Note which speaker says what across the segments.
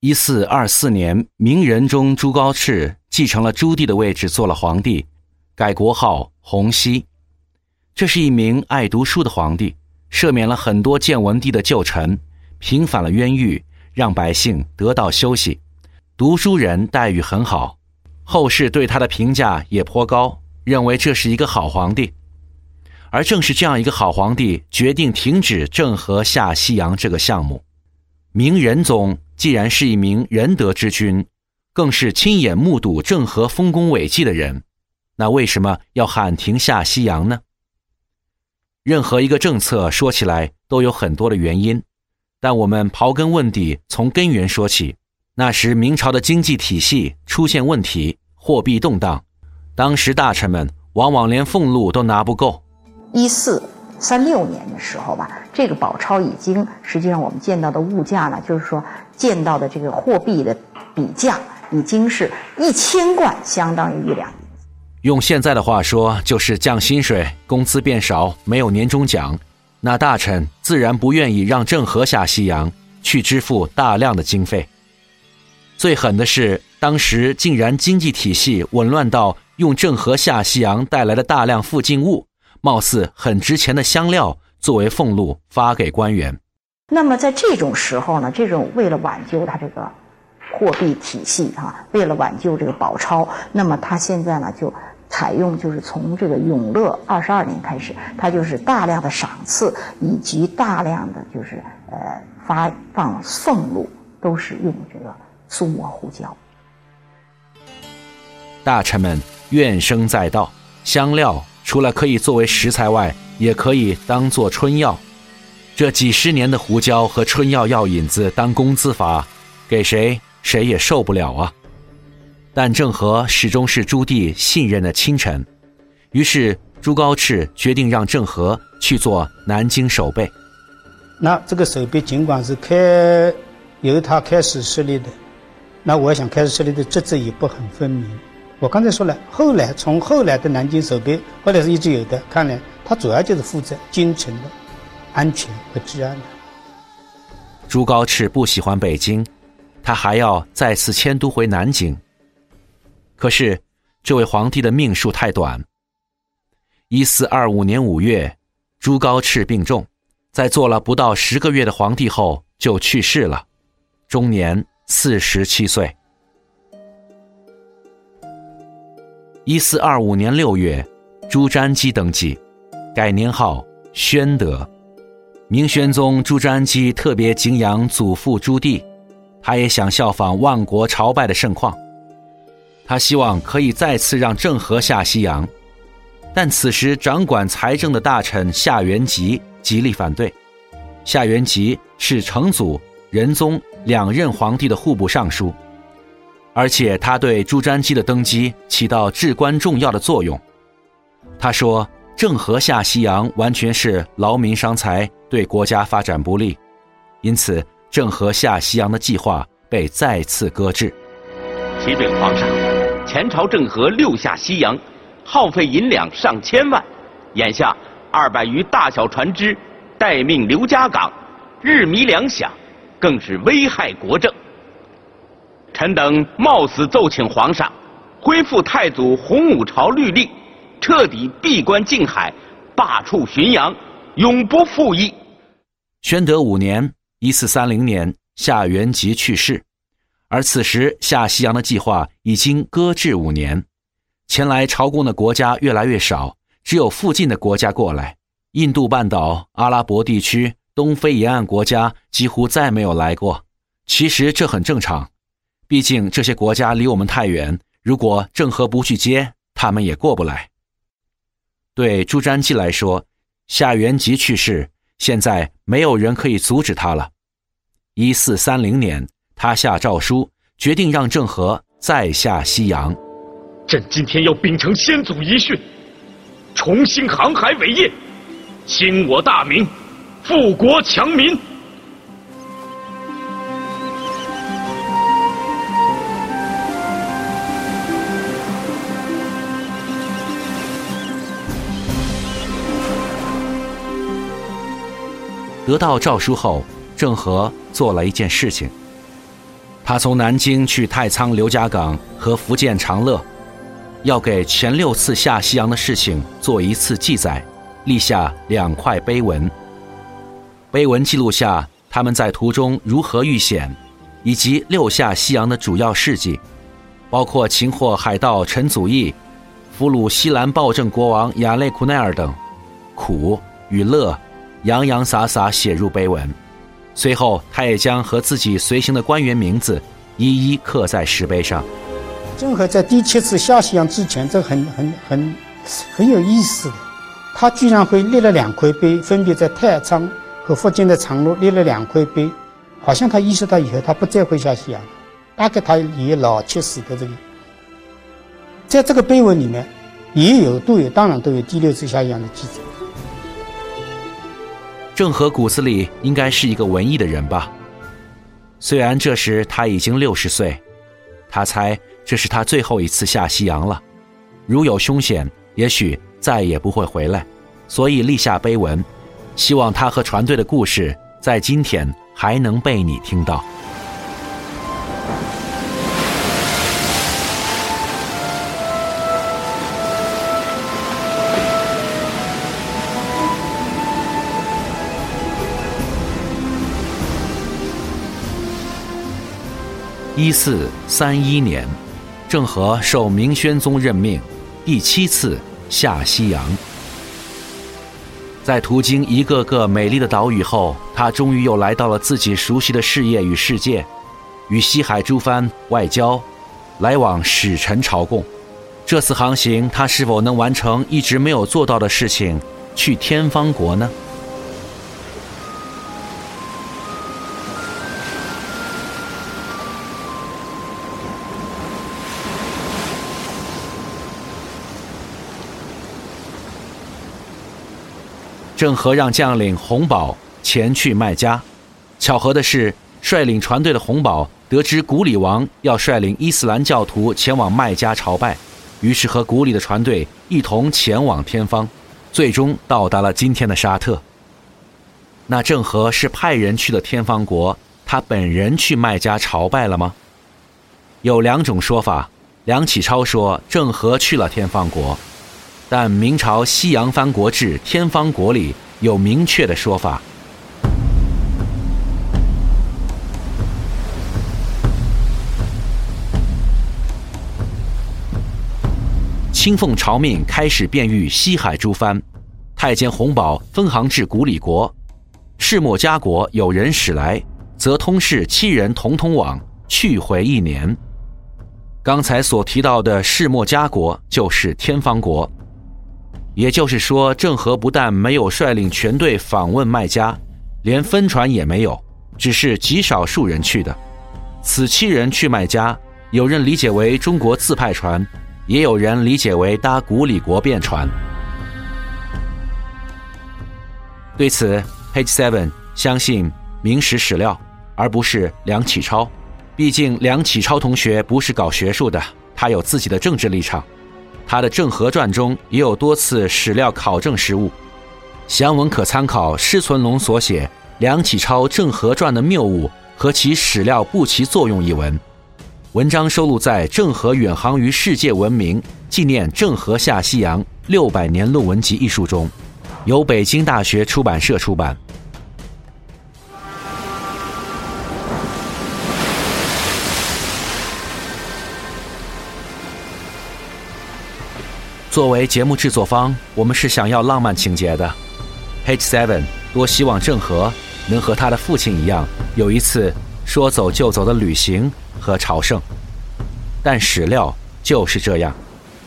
Speaker 1: 一四二四年，明仁宗朱高炽继承了朱棣的位置，做了皇帝，改国号洪熙。这是一名爱读书的皇帝，赦免了很多建文帝的旧臣，平反了冤狱，让百姓得到休息，读书人待遇很好，后世对他的评价也颇高，认为这是一个好皇帝。而正是这样一个好皇帝，决定停止郑和下西洋这个项目。明仁宗既然是一名仁德之君，更是亲眼目睹郑和丰功伟绩的人，那为什么要喊停下西洋呢？任何一个政策说起来都有很多的原因，但我们刨根问底，从根源说起。那时明朝的经济体系出现问题，货币动荡，当时大臣们往往连俸禄都拿不够。
Speaker 2: 一四三六年的时候吧，这个宝钞已经实际上我们见到的物价呢，就是说见到的这个货币的比价已经是一千贯相当于一两。
Speaker 1: 用现在的话说，就是降薪水，工资变少，没有年终奖，那大臣自然不愿意让郑和下西洋去支付大量的经费。最狠的是，当时竟然经济体系紊乱到用郑和下西洋带来的大量附近物。貌似很值钱的香料作为俸禄发给官员。
Speaker 2: 那么在这种时候呢，这种为了挽救他这个货币体系啊，为了挽救这个宝钞，那么他现在呢就采用就是从这个永乐二十二年开始，他就是大量的赏赐以及大量的就是呃发放俸禄都是用这个苏抹胡椒。
Speaker 1: 大臣们怨声载道，香料。除了可以作为食材外，也可以当做春药。这几十年的胡椒和春药药引子当工资发，给谁谁也受不了啊！但郑和始终是朱棣信任的亲臣，于是朱高炽决定让郑和去做南京守备。
Speaker 3: 那这个守备尽管是开由他开始设立的，那我想开始设立的职责也不很分明。我刚才说了，后来从后来的南京守备，后来是一直有的。看来他主要就是负责京城的安全和治安的。
Speaker 1: 朱高炽不喜欢北京，他还要再次迁都回南京。可是，这位皇帝的命数太短。一四二五年五月，朱高炽病重，在做了不到十个月的皇帝后就去世了，终年四十七岁。一四二五年六月，朱瞻基登基，改年号宣德。明宣宗朱瞻基特别敬仰祖父朱棣，他也想效仿万国朝拜的盛况。他希望可以再次让郑和下西洋，但此时掌管财政的大臣夏元吉极力反对。夏元吉是成祖、仁宗两任皇帝的户部尚书。而且他对朱瞻基的登基起到至关重要的作用。他说：“郑和下西洋完全是劳民伤财，对国家发展不利，因此郑和下西洋的计划被再次搁置。”
Speaker 4: 启禀皇上，前朝郑和六下西洋，耗费银两上千万，眼下二百余大小船只待命刘家港，日弥两响，更是危害国政。臣等冒死奏请皇上，恢复太祖洪武朝律令，彻底闭关禁海，罢黜巡洋，永不复议。
Speaker 1: 宣德五年（一四三零年），夏元吉去世，而此时下西洋的计划已经搁置五年。前来朝贡的国家越来越少，只有附近的国家过来。印度半岛、阿拉伯地区、东非沿岸国家几乎再没有来过。其实这很正常。毕竟这些国家离我们太远，如果郑和不去接，他们也过不来。对朱瞻基来说，夏元吉去世，现在没有人可以阻止他了。一四三零年，他下诏书，决定让郑和再下西洋。
Speaker 5: 朕今天要秉承先祖遗训，重新航海伟业，兴我大明，富国强民。
Speaker 1: 得到诏书后，郑和做了一件事情。他从南京去太仓刘家港和福建长乐，要给前六次下西洋的事情做一次记载，立下两块碑文。碑文记录下他们在途中如何遇险，以及六下西洋的主要事迹，包括擒获海盗陈祖义、俘虏西兰暴政国王亚累库奈尔等，苦与乐，洋洋洒洒写入碑文。随后，他也将和自己随行的官员名字一一刻在石碑上。
Speaker 3: 郑和在第七次下西洋之前，这很很很很有意思的，他居然会立了两块碑，分别在太仓。和福建的长乐立了两块碑，好像他意识到以后他不再会下西洋，大概他也老去死的这个，在这个碑文里面也有都有，当然都有第六次下西洋的记载。
Speaker 1: 郑和骨子里应该是一个文艺的人吧？虽然这时他已经六十岁，他猜这是他最后一次下西洋了，如有凶险，也许再也不会回来，所以立下碑文。希望他和船队的故事在今天还能被你听到。一四三一年，郑和受明宣宗任命，第七次下西洋。在途经一个个美丽的岛屿后，他终于又来到了自己熟悉的事业与世界，与西海诸藩外交，来往使臣朝贡。这次航行，他是否能完成一直没有做到的事情，去天方国呢？郑和让将领洪宝前去麦加，巧合的是，率领船队的洪宝得知古里王要率领伊斯兰教徒前往麦加朝拜，于是和古里的船队一同前往天方，最终到达了今天的沙特。那郑和是派人去了天方国，他本人去麦加朝拜了吗？有两种说法，梁启超说郑和去了天方国。但明朝《西洋藩国志·天方国》里有明确的说法：清奉朝命，开始遍谕西海诸藩。太监洪宝分行至古里国，世末家国有人使来，则通事七人同通往，去回一年。刚才所提到的世末家国，就是天方国。也就是说，郑和不但没有率领全队访问麦加，连分船也没有，只是极少数人去的。此七人去麦加，有人理解为中国自派船，也有人理解为搭古里国便船。对此，Page Seven 相信明史史料，而不是梁启超。毕竟梁启超同学不是搞学术的，他有自己的政治立场。他的《郑和传》中也有多次史料考证失误，详文可参考施存龙所写《梁启超《郑和传》的谬误和其史料不起作用一文。文章收录在《郑和远航于世界文明纪念郑和下西洋六百年论文集》一书中，由北京大学出版社出版。作为节目制作方，我们是想要浪漫情节的。Page Seven 多希望郑和能和他的父亲一样，有一次说走就走的旅行和朝圣。但史料就是这样，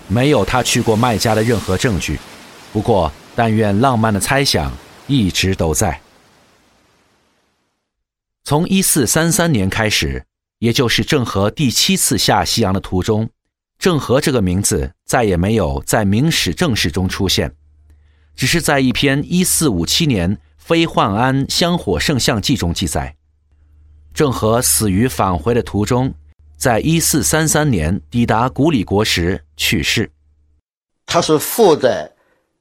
Speaker 1: 没有他去过麦加的任何证据。不过，但愿浪漫的猜想一直都在。从一四三三年开始，也就是郑和第七次下西洋的途中。郑和这个名字再也没有在明史正史中出现，只是在一篇一四五七年《非宦安香火圣像记》中记载，郑和死于返回的途中，在一四三三年抵达古里国时去世。
Speaker 6: 他是附在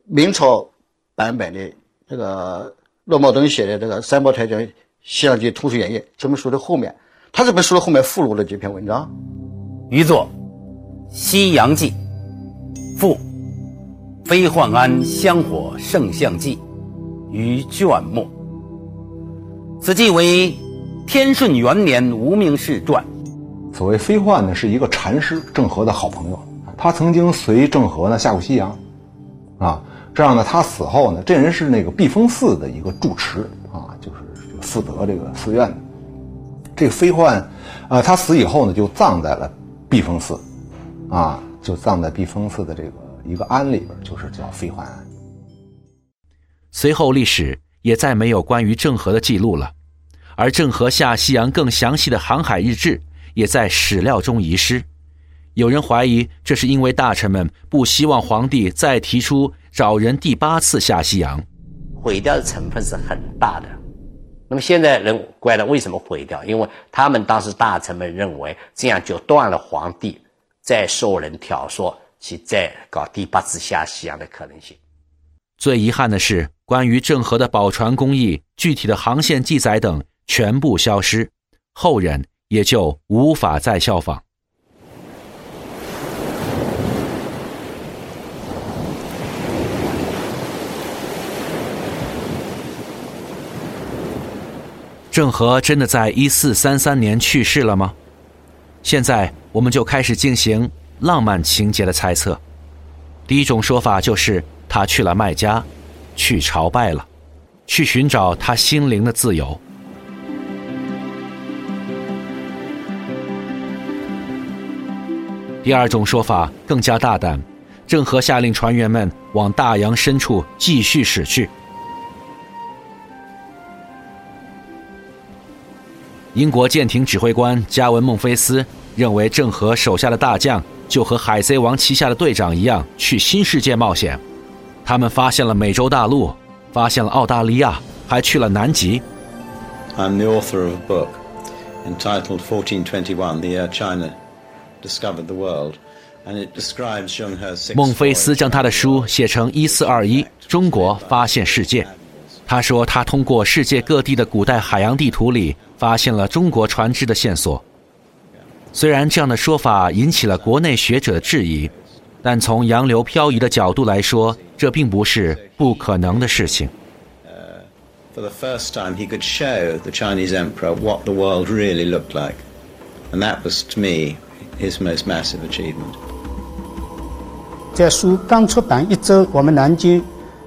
Speaker 6: 明朝版本的这个骆茂登写的这个《三宝太监西洋记通俗演义》这本书的后面，他。他这本书的后面附录了几篇文章。
Speaker 7: 余作《西洋记》附《飞幻庵香火圣像记》于卷末。此记为天顺元年无名氏传。
Speaker 8: 所谓飞幻呢，是一个禅师郑和的好朋友，他曾经随郑和呢下过西洋，啊，这样呢，他死后呢，这人是那个避风寺的一个住持啊，就是负责这个寺院的。这个飞幻，啊，他死以后呢，就葬在了避风寺，啊，就葬在避风寺的这个一个庵里边，就是叫飞环庵。
Speaker 1: 随后历史也再没有关于郑和的记录了，而郑和下西洋更详细的航海日志。也在史料中遗失，有人怀疑这是因为大臣们不希望皇帝再提出找人第八次下西洋，
Speaker 7: 毁掉的成分是很大的。那么现在人怪了为什么毁掉？因为他们当时大臣们认为这样就断了皇帝再受人挑唆去再搞第八次下西洋的可能性。
Speaker 1: 最遗憾的是，关于郑和的宝船工艺、具体的航线记载等全部消失，后人。也就无法再效仿。郑和真的在一四三三年去世了吗？现在我们就开始进行浪漫情节的猜测。第一种说法就是他去了麦加，去朝拜了，去寻找他心灵的自由。第二种说法更加大胆，郑和下令船员们往大洋深处继续驶去。英国舰艇指挥官加文·孟菲斯认为，郑和手下的大将就和海贼王旗下的队长一样，去新世界冒险。他们发现了美洲大陆，发现了澳大利亚，还去了南极。
Speaker 9: I'm the author of a book entitled 1421: The Year China. Discovered the World.
Speaker 1: 孟菲斯将他的书写成《一四二一中国发现世界》。他说，他通过世界各地的古代海洋地图里发现了中国船只的线索。虽然这样的说法引起了国内学者的质疑，但从洋流漂移的角度来说，这并不是不可能的事情。
Speaker 9: For the first time, he could show the Chinese emperor what the world really looked like, and that was to me. his most massive achievement。
Speaker 3: 在书刚出版一周，我们南京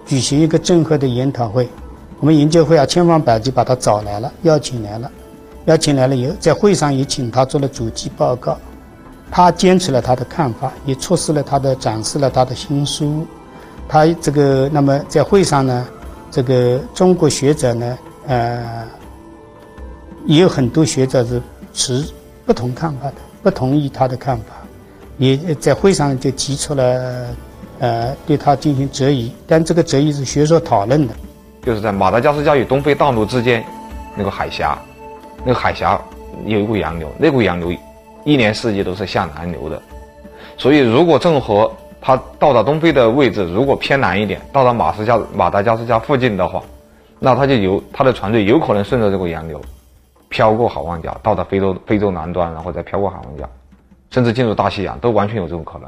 Speaker 3: 举行一个郑和的研讨会，我们研究会啊千方百计把他找来了，邀请来了，邀请来了以后，在会上也请他做了主题报告，他坚持了他的看法，也出示了他的展示了他的新书，他这个那么在会上呢，这个中国学者呢，呃，也有很多学者是持不同看法的。不同意他的看法，也在会上就提出了，呃，对他进行质疑。但这个质疑是学术讨论的，
Speaker 10: 就是在马达加斯加与东非大陆之间那个海峡，那个海峡有一股洋流，那股洋流一年四季都是向南流的。所以，如果郑和他到达东非的位置如果偏南一点，到达马斯加马达加斯加附近的话，那他就有他的船队有可能顺着这个洋流。飘过好望角，到达非洲非洲南端，然后再飘过好望角，甚至进入大西洋，都完全有这种可能。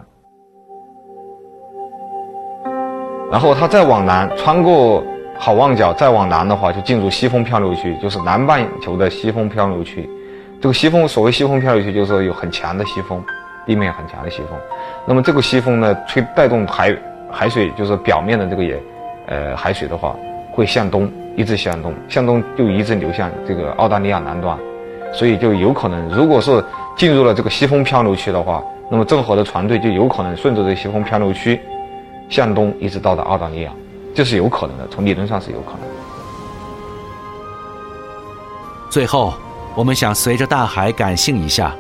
Speaker 10: 然后他再往南，穿过好望角，再往南的话，就进入西风漂流区，就是南半球的西风漂流区。这个西风，所谓西风漂流区，就是说有很强的西风，地面很强的西风。那么这个西风呢，吹带动海海水，就是表面的这个也，呃，海水的话，会向东。一直向东，向东就一直流向这个澳大利亚南端，所以就有可能，如果是进入了这个西风漂流区的话，那么郑和的船队就有可能顺着这西风漂流区向东一直到达澳大利亚，这是有可能的，从理论上是有可能。
Speaker 1: 最后，我们想随着大海感性一下，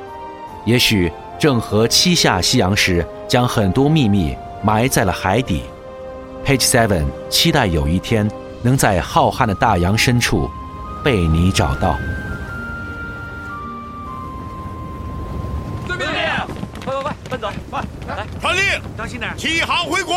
Speaker 1: 也许郑和七下西洋时将很多秘密埋在了海底。Page Seven，期待有一天。能在浩瀚的大洋深处被你找到。
Speaker 11: 传令，当心点，起航回国。